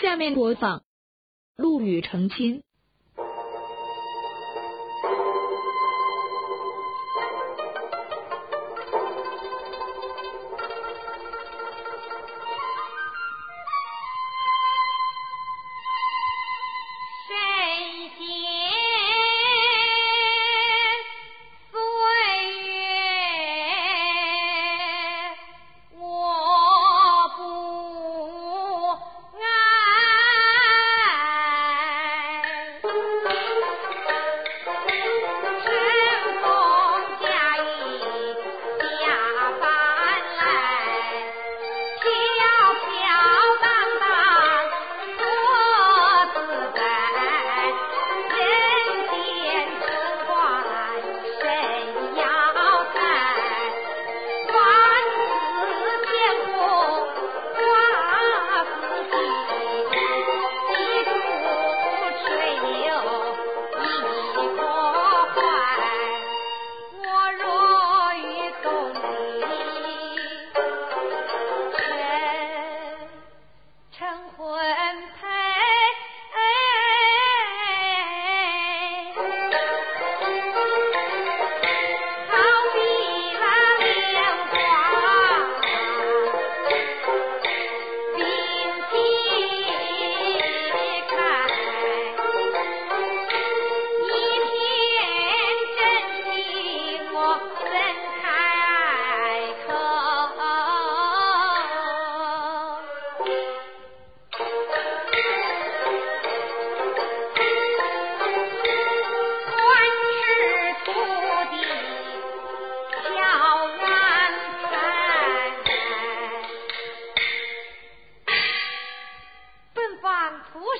下面播放《陆羽成亲。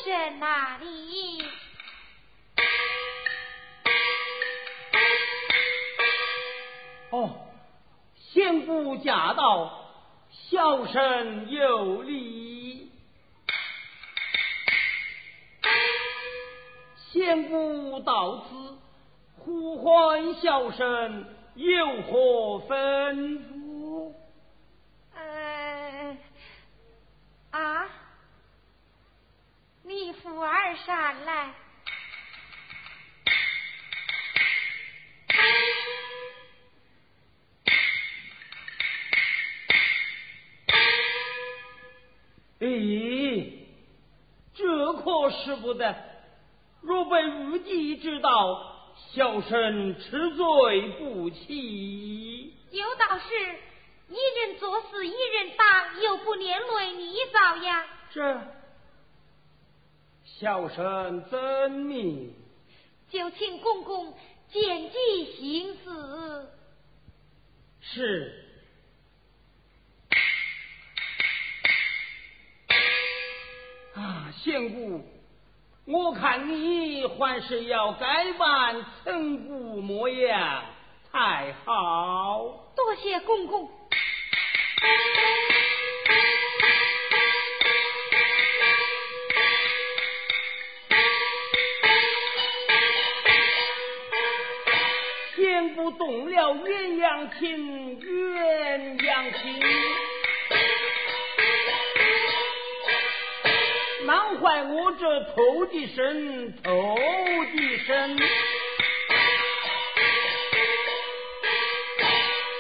是哪里？哦，仙姑驾到，小生有礼。仙姑到此，呼唤小生有何吩咐？得，若被玉帝知道，小生吃罪不起。有道是，一人做事一人当，又不连累你遭呀。这，小生遵命。就请公公见机行事。是。啊，仙姑。我看你还是要改扮陈姑模样才好。多谢公公。动了鸳鸯情，鸳鸯情。难坏我这头的身，头的身，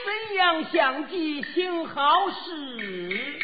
怎样相继行好事？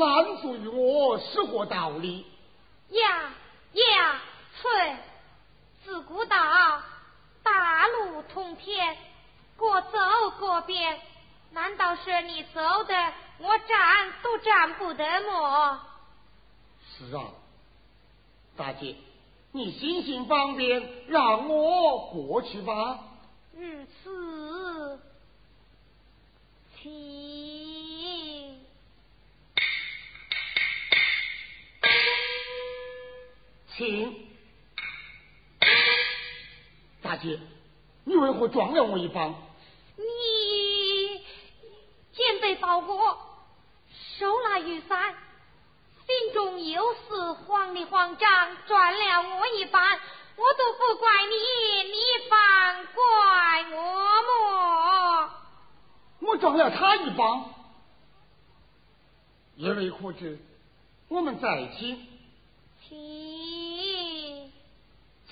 子，拦阻于我是何道理？呀呀，翠，自古道大路通天，各走各边，难道是你走的，我站都站不得么？是啊，大姐，你行行方便，让我过去吧。如此，请，听。大姐，你为何撞了我一棒？你见被包裹，手拿雨伞，心中又是慌里慌张，撞了我一棒，我都不怪你，你反怪我么？我撞了他一棒，因为可知我们在一起。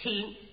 16th